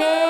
baby.